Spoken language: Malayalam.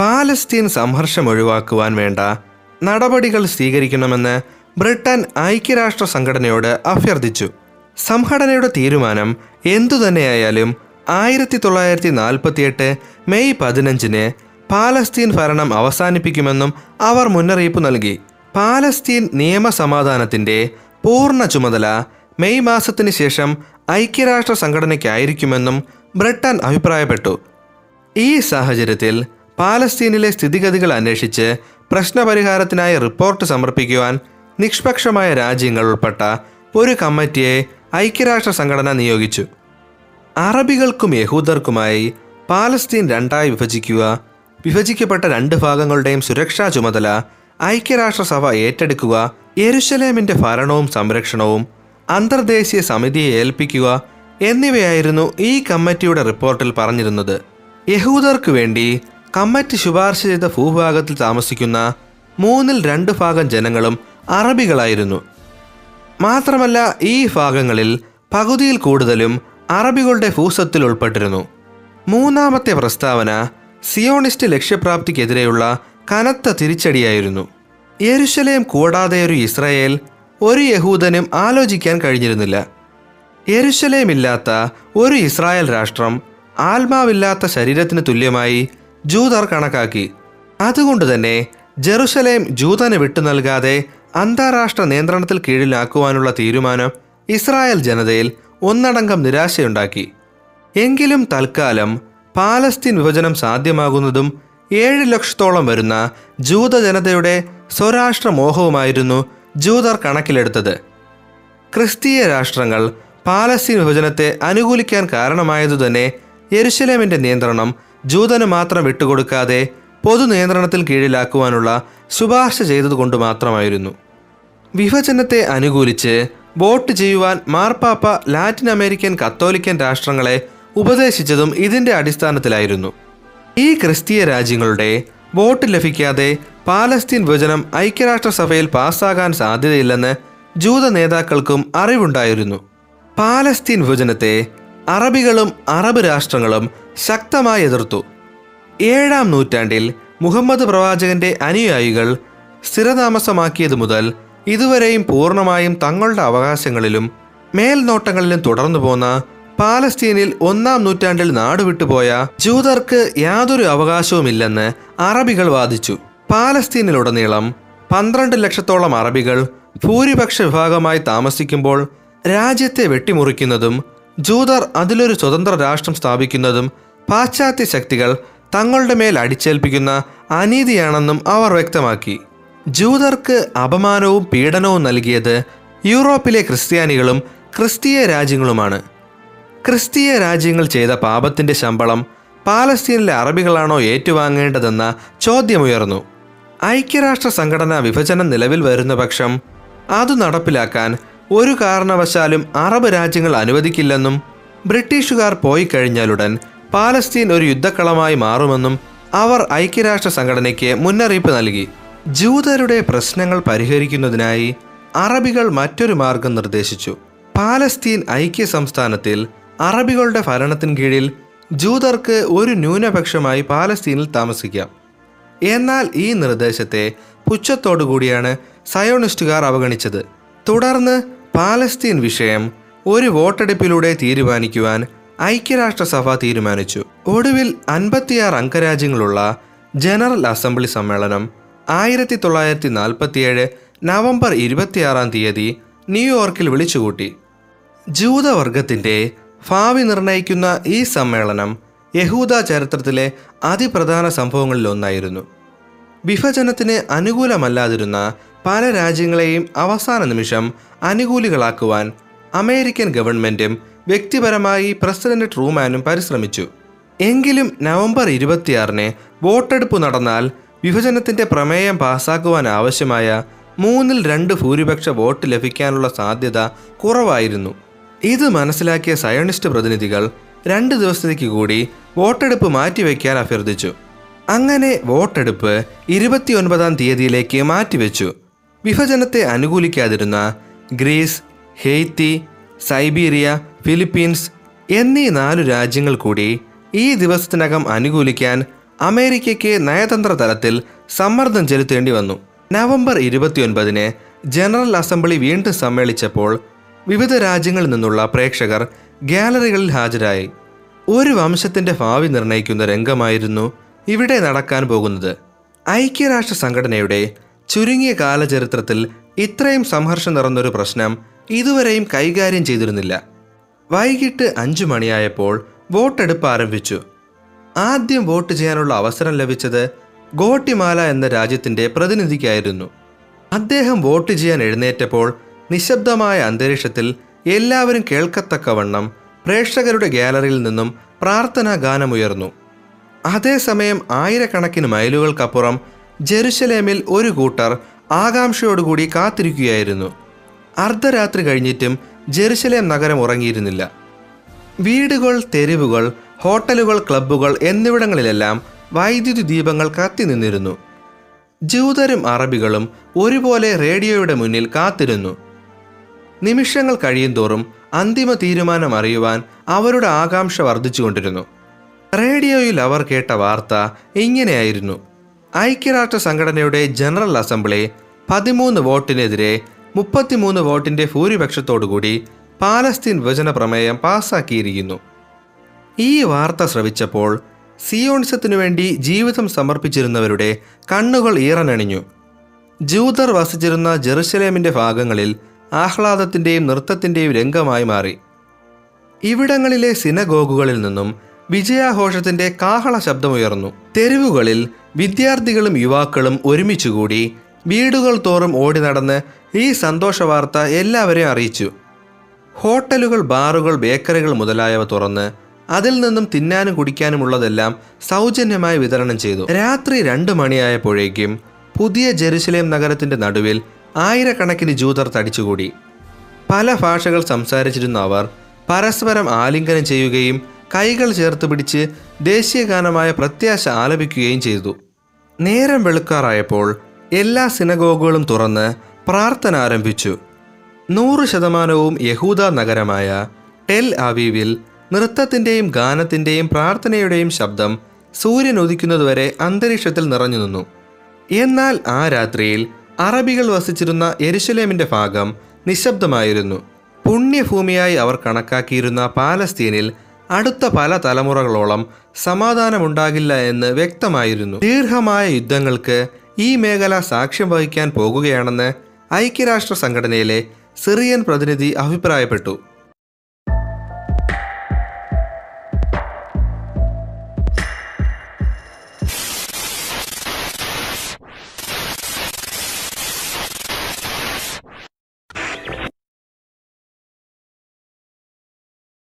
പാലസ്തീൻ സംഘർഷം ഒഴിവാക്കുവാൻ വേണ്ട നടപടികൾ സ്വീകരിക്കണമെന്ന് ബ്രിട്ടൻ ഐക്യരാഷ്ട്ര സംഘടനയോട് അഭ്യർത്ഥിച്ചു. സംഘടനയുടെ തീരുമാനം എന്തുതന്നെയായാലും ആയിരത്തി തൊള്ളായിരത്തി നാൽപ്പത്തിയെട്ട് മെയ് പതിനഞ്ചിന് പാലസ്തീൻ ഭരണം അവസാനിപ്പിക്കുമെന്നും അവർ മുന്നറിയിപ്പ് നൽകി. പാലസ്തീൻ നിയമസമാധാനത്തിന്റെ പൂർണ ചുമതല മെയ് മാസത്തിന് ശേഷം ഐക്യരാഷ്ട്ര സംഘടനയ്ക്കായിരിക്കുമെന്നും ബ്രിട്ടൻ അഭിപ്രായപ്പെട്ടു. ഈ സാഹചര്യത്തിൽ പാലസ്തീനിലെ സ്ഥിതിഗതികൾ അന്വേഷിച്ച് പ്രശ്നപരിഹാരത്തിനായി റിപ്പോർട്ട് സമർപ്പിക്കുവാൻ നിഷ്പക്ഷമായ രാജ്യങ്ങൾ ഉൾപ്പെട്ട ഒരു കമ്മിറ്റിയെ ഐക്യരാഷ്ട്ര സംഘടന നിയോഗിച്ചു. അറബികൾക്കും യഹൂദർക്കുമായി പാലസ്തീൻ രണ്ടായി വിഭജിക്കുക വിഭജിക്കപ്പെട്ട രണ്ട് ഭാഗങ്ങളുടെയും സുരക്ഷാ ചുമതല ഐക്യരാഷ്ട്രസഭ ഏറ്റെടുക്കുക യെരുശലേമിന്റെ ഭരണവും സംരക്ഷണവും അന്തർദേശീയ സമിതിയെ ഏൽപ്പിക്കുക എന്നിവയായിരുന്നു ഈ കമ്മിറ്റിയുടെ റിപ്പോർട്ടിൽ പറഞ്ഞിരുന്നത്. യഹൂദർക്ക് വേണ്ടി കമ്മിറ്റി ശുപാർശ ചെയ്ത ഭൂഭാഗത്തിൽ താമസിക്കുന്ന മൂന്നിൽ രണ്ട് ഭാഗം ജനങ്ങളും അറബികളായിരുന്നു. മാത്രമല്ല ഈ ഭാഗങ്ങളിൽ പകുതിയിൽ കൂടുതലും അറബികളുടെ ഭൂസ്വത്തിൽ ഉൾപ്പെട്ടിരുന്നു. മൂന്നാമത്തെ പ്രസ്താവന സിയോണിസ്റ്റ് ലക്ഷ്യപ്രാപ്തിക്കെതിരെയുള്ള കനത്ത തിരിച്ചടിയായിരുന്നു. യെരുശലേം കൂടാതെ ഒരു ഇസ്രായേൽ ഒരു യഹൂദനും ആലോചിക്കാൻ കഴിഞ്ഞിരുന്നില്ല. യെരുശലേമില്ലാത്ത ഒരു ഇസ്രായേൽ രാഷ്ട്രം ആത്മാവില്ലാത്ത ശരീരത്തിന് തുല്യമായി ജൂതർ കണക്കാക്കി. അതുകൊണ്ട് തന്നെ ജെറുസലേം ജൂതന് വിട്ടു നൽകാതെ അന്താരാഷ്ട്ര നിയന്ത്രണത്തിൽ കീഴിലാക്കുവാനുള്ള തീരുമാനം ഇസ്രായേൽ ജനതയിൽ ഒന്നടങ്കം നിരാശയുണ്ടാക്കി. എങ്കിലും തൽക്കാലം പാലസ്തീൻ വിഭജനം സാധ്യമാകുന്നതും ഏഴ് ലക്ഷത്തോളം വരുന്ന ജൂത ജനതയുടെ സ്വരാഷ്ട്ര മോഹവുമായിരുന്നു ജൂതർ കണക്കിലെടുത്തത്. ക്രിസ്തീയ രാഷ്ട്രങ്ങൾ പാലസ്തീൻ വിഭജനത്തെ അനുകൂലിക്കാൻ കാരണമായതുതന്നെ യെരുശലേമിന്റെ നിയന്ത്രണം ജൂതന് മാത്രം വിട്ടുകൊടുക്കാതെ പൊതു നിയന്ത്രണത്തിൽ കീഴിലാക്കുവാനുള്ള ശുപാർശ ചെയ്തതുകൊണ്ട് മാത്രമായിരുന്നു. വിഭജനത്തെ അനുകൂലിച്ച് വോട്ട് ചെയ്യുവാൻ മാർപ്പാപ്പ ലാറ്റിൻ അമേരിക്കൻ കത്തോലിക്കൻ രാഷ്ട്രങ്ങളെ ഉപദേശിച്ചതും ഇതിന്റെ അടിസ്ഥാനത്തിലായിരുന്നു. ഈ ക്രിസ്തീയ രാജ്യങ്ങളുടെ വോട്ട് ലഭിക്കാതെ പാലസ്തീൻ വിഭജനം ഐക്യരാഷ്ട്രസഭയിൽ പാസ്സാകാൻ സാധ്യതയില്ലെന്ന് ജൂത നേതാക്കൾക്കും അറിവുണ്ടായിരുന്നു. പാലസ്തീൻ വിഭജനത്തെ അറബികളും അറബ് രാഷ്ട്രങ്ങളും ശക്തമായി എതിർത്തു. ഏഴാം നൂറ്റാണ്ടിൽ മുഹമ്മദ് പ്രവാചകന്റെ അനുയായികൾ സ്ഥിരതാമസമാക്കിയത് മുതൽ ഇതുവരെയും പൂർണമായും തങ്ങളുടെ അവകാശങ്ങളിലും മേൽനോട്ടങ്ങളിലും തുടർന്നു പോന്ന പാലസ്തീനിൽ ഒന്നാം നൂറ്റാണ്ടിൽ നാടുവിട്ടുപോയ ജൂതർക്ക് യാതൊരു അവകാശവുമില്ലെന്ന് അറബികൾ വാദിച്ചു. പാലസ്തീനിലുടനീളം പന്ത്രണ്ട് ലക്ഷത്തോളം അറബികൾ ഭൂരിപക്ഷ വിഭാഗമായി താമസിക്കുമ്പോൾ രാജ്യത്തെ വെട്ടിമുറിക്കുന്നതും ജൂതർ അതിലൊരു സ്വതന്ത്ര രാഷ്ട്രം സ്ഥാപിക്കുന്നതും പാശ്ചാത്യ ശക്തികൾ തങ്ങളുടെ മേൽ അടിച്ചേൽപ്പിക്കുന്ന അനീതിയാണെന്നും അവർ വ്യക്തമാക്കി. ജൂതർക്ക് അപമാനവും പീഡനവും നൽകിയത് യൂറോപ്പിലെ ക്രിസ്ത്യാനികളും ക്രിസ്തീയ രാജ്യങ്ങളുമാണ്. ക്രിസ്തീയ രാജ്യങ്ങൾ ചെയ്ത പാപത്തിന്റെ ശമ്പളം പാലസ്തീനിലെ അറബികളാണോ ഏറ്റുവാങ്ങേണ്ടതെന്ന ചോദ്യമുയർന്നു. ഐക്യരാഷ്ട്ര സംഘടന വിഭജനം നിലവിൽ വരുന്ന പക്ഷം അത് നടപ്പിലാക്കാൻ ഒരു കാരണവശാലും അറബ് രാജ്യങ്ങൾ അനുവദിക്കില്ലെന്നും ബ്രിട്ടീഷുകാർ പോയി കഴിഞ്ഞാലുടൻ പാലസ്തീൻ ഒരു യുദ്ധക്കളമായി മാറുമെന്നും അവർ ഐക്യരാഷ്ട്ര സംഘടനയ്ക്ക് മുന്നറിയിപ്പ് നൽകി. ജൂതരുടെ പ്രശ്നങ്ങൾ പരിഹരിക്കുന്നതിനായി അറബികൾ മറ്റൊരു മാർഗം നിർദ്ദേശിച്ചു. പാലസ്തീൻ ഐക്യ സംസ്ഥാനത്തിൽ അറബികളുടെ ഭരണത്തിന് കീഴിൽ ജൂതർക്ക് ഒരു ന്യൂനപക്ഷമായി പാലസ്തീനിൽ താമസിക്കാം. എന്നാൽ ഈ നിർദ്ദേശത്തെ പുച്ഛത്തോടുകൂടിയാണ് സയോണിസ്റ്റുകാർ അവഗണിച്ചത്. തുടർന്ന് പാലസ്തീൻ വിഷയം ഒരു വോട്ടെടുപ്പിലൂടെ തീരുമാനിക്കുവാൻ ഐക്യരാഷ്ട്രസഭ തീരുമാനിച്ചു. ഒടുവിൽ അൻപത്തിയാറ് അംഗരാജ്യങ്ങളുള്ള ജനറൽ അസംബ്ലി സമ്മേളനം ആയിരത്തി തൊള്ളായിരത്തി നാൽപ്പത്തിയേഴ് നവംബർ ഇരുപത്തിയാറാം തീയതി ന്യൂയോർക്കിൽ വിളിച്ചുകൂട്ടി. ജൂതവർഗത്തിന്റെ ഭാവി നിർണയിക്കുന്ന ഈ സമ്മേളനം യഹൂദ ചരിത്രത്തിലെ അതിപ്രധാന സംഭവങ്ങളിലൊന്നായിരുന്നു. വിഭജനത്തിന് അനുകൂലമല്ലാതിരുന്ന പല രാജ്യങ്ങളെയും അവസാന നിമിഷം അനുകൂലികളാക്കുവാൻ അമേരിക്കൻ ഗവൺമെന്റും വ്യക്തിപരമായി പ്രസിഡന്റ് ട്രൂമാനും പരിശ്രമിച്ചു. എങ്കിലും നവംബർ ഇരുപത്തിയാറിന് വോട്ടെടുപ്പ് നടന്നാൽ വിഭജനത്തിന്റെ പ്രമേയം പാസാക്കുവാൻ ആവശ്യമായ മൂന്നിൽ രണ്ട് ഭൂരിപക്ഷ വോട്ട് ലഭിക്കാനുള്ള സാധ്യത കുറവായിരുന്നു. ഇത് മനസ്സിലാക്കിയ സയണിസ്റ്റ് പ്രതിനിധികൾ രണ്ട് ദിവസത്തേക്ക് കൂടി വോട്ടെടുപ്പ് മാറ്റിവെക്കാൻ അഭ്യർത്ഥിച്ചു. അങ്ങനെ വോട്ടെടുപ്പ് ഇരുപത്തിയൊൻപതാം തീയതിയിലേക്ക് മാറ്റിവെച്ചു. വിഭജനത്തെ അനുകൂലിക്കാതിരുന്ന ഗ്രീസ് ഹെയ്ത്തി സൈബീരിയ ഫിലിപ്പീൻസ് എന്നീ നാലു രാജ്യങ്ങൾ കൂടി ഈ ദിവസത്തിനകം അനുകൂലിക്കാൻ അമേരിക്കയ്ക്ക് നയതന്ത്ര തലത്തിൽ സമ്മർദ്ദം ചെലുത്തേണ്ടി വന്നു. നവംബർ ഇരുപത്തിയൊൻപതിന് ജനറൽ അസംബ്ലി വീണ്ടും സമ്മേളിച്ചപ്പോൾ വിവിധ രാജ്യങ്ങളിൽ നിന്നുള്ള പ്രേക്ഷകർ ഗാലറികളിൽ ഹാജരായി. ഒരു വംശത്തിന്റെ ഭാവി നിർണയിക്കുന്ന രംഗമായിരുന്നു ഇവിടെ നടക്കാൻ പോകുന്നത്. ഐക്യരാഷ്ട്ര സംഘടനയുടെ ചുരുങ്ങിയ കാലചരിത്രത്തിൽ ഇത്രയും സംഘർഷം നിറഞ്ഞൊരു പ്രശ്നം ഇതുവരെയും കൈകാര്യം ചെയ്തിരുന്നില്ല. വൈകിട്ട് അഞ്ചു മണിയായപ്പോൾ വോട്ടെടുപ്പ് ആരംഭിച്ചു. ആദ്യം വോട്ട് ചെയ്യാനുള്ള അവസരം ലഭിച്ചത് ഗോട്ടിമാല എന്ന രാജ്യത്തിന്റെ പ്രതിനിധിക്കായിരുന്നു. അദ്ദേഹം വോട്ട് ചെയ്യാൻ എഴുന്നേറ്റപ്പോൾ നിശബ്ദമായ അന്തരീക്ഷത്തിൽ എല്ലാവരും കേൾക്കത്തക്കവണ്ണം പ്രേക്ഷകരുടെ ഗാലറിയിൽ നിന്നും പ്രാർത്ഥനാ ഗാനമുയർന്നു അതേസമയം ആയിരക്കണക്കിന് മൈലുകൾക്കപ്പുറം ജെറുസലേമിൽ ഒരു കൂട്ടർ ആകാംക്ഷയോടുകൂടി കാത്തിരിക്കുകയായിരുന്നു. അർദ്ധരാത്രി കഴിഞ്ഞിട്ടും ജെറുസലേം നഗരം ഉറങ്ങിയിരുന്നില്ല. വീടുകൾ തെരുവുകൾ ഹോട്ടലുകൾ ക്ലബ്ബുകൾ എന്നിവിടങ്ങളിലെല്ലാം വൈദ്യുതി ദീപങ്ങൾ കത്തി നിന്നിരുന്നു. ജൂതരും അറബികളും ഒരുപോലെ റേഡിയോയുടെ മുന്നിൽ കാത്തിരുന്നു. നിമിഷങ്ങൾ കഴിയുന്തോറും അന്തിമ തീരുമാനം അറിയുവാൻ അവരുടെ ആകാംക്ഷ വർദ്ധിച്ചുകൊണ്ടിരുന്നു. റേഡിയോയിൽ അവർ കേട്ട വാർത്ത ഇങ്ങനെയായിരുന്നു. ഐക്യരാഷ്ട്ര സംഘടനയുടെ ജനറൽ അസംബ്ലി പതിമൂന്ന് വോട്ടിനെതിരെ മുപ്പത്തിമൂന്ന് വോട്ടിന്റെ ഭൂരിപക്ഷത്തോടുകൂടി പാലസ്തീൻ വിഭജന പ്രമേയം പാസാക്കിയിരിക്കുന്നു. ഈ വാർത്ത ശ്രവിച്ചപ്പോൾ സിയോൺസത്തിനു വേണ്ടി ജീവിതം സമർപ്പിച്ചിരുന്നവരുടെ കണ്ണുകൾ ഈറനണിഞ്ഞു. ജൂതർ വസിച്ചിരുന്ന ജെറുസലേമിന്റെ ഭാഗങ്ങളിൽ ആഹ്ലാദത്തിന്റെയും നൃത്തത്തിന്റെയും രംഗമായി മാറി. ഇവിടങ്ങളിലെ സിനഗോഗുകളിൽ നിന്നും വിജയാഘോഷത്തിന്റെ കാഹള ശബ്ദമുയർന്നു. തെരുവുകളിൽ വിദ്യാർത്ഥികളും യുവാക്കളും ഒരുമിച്ചുകൂടി വീടുകൾ തോറും ഓടി നടന്ന് ഈ സന്തോഷ വാർത്ത എല്ലാവരെയും അറിയിച്ചു. ഹോട്ടലുകൾ ബാറുകൾ ബേക്കറികൾ മുതലായവ തുറന്ന് അതിൽ നിന്നും തിന്നാനും കുടിക്കാനുമുള്ളതെല്ലാം സൗജന്യമായി വിതരണം ചെയ്തു. രാത്രി രണ്ട് മണിയായപ്പോഴേക്കും പുതിയ ജെറുസലേം നഗരത്തിന്റെ നടുവിൽ ആയിരക്കണക്കിന് ജൂതർ തടിച്ചുകൂടി. പല ഭാഷകൾ സംസാരിച്ചിരുന്ന അവർ. പരസ്പരം ആലിംഗനം ചെയ്യുകയും കൈകൾ ചേർത്ത് പിടിച്ച് ദേശീയഗാനമായ പ്രത്യാശ ആലപിക്കുകയും ചെയ്തു. നേരം വെളുക്കാറായപ്പോൾ എല്ലാ സിനഗോഗുകളും തുറന്ന് പ്രാർത്ഥന ആരംഭിച്ചു. നൂറ് ശതമാനവും യഹൂദ നഗരമായ ടെൽ അവീവിൽ നൃത്തത്തിന്റെയും ഗാനത്തിന്റെയും പ്രാർത്ഥനയുടെയും ശബ്ദം സൂര്യൻ ഉദിക്കുന്നതുവരെ അന്തരീക്ഷത്തിൽ നിറഞ്ഞു നിന്നു. എന്നാൽ ആ രാത്രിയിൽ അറബികൾ വസിച്ചിരുന്ന എരുശലേമിന്റെ ഭാഗം നിശബ്ദമായിരുന്നു. പുണ്യഭൂമിയായി അവർ കണക്കാക്കിയിരുന്ന പാലസ്തീനിൽ അടുത്ത പല തലമുറകളോളം സമാധാനമുണ്ടാകില്ല എന്ന് വ്യക്തമായിരുന്നു. ദീർഘമായ യുദ്ധങ്ങൾക്ക് ഈ മേഖല സാക്ഷ്യം വഹിക്കാൻ പോകുകയാണെന്ന് ഐക്യരാഷ്ട്ര സംഘടനയിലെ സിറിയൻ പ്രതിനിധി അഭിപ്രായപ്പെട്ടു.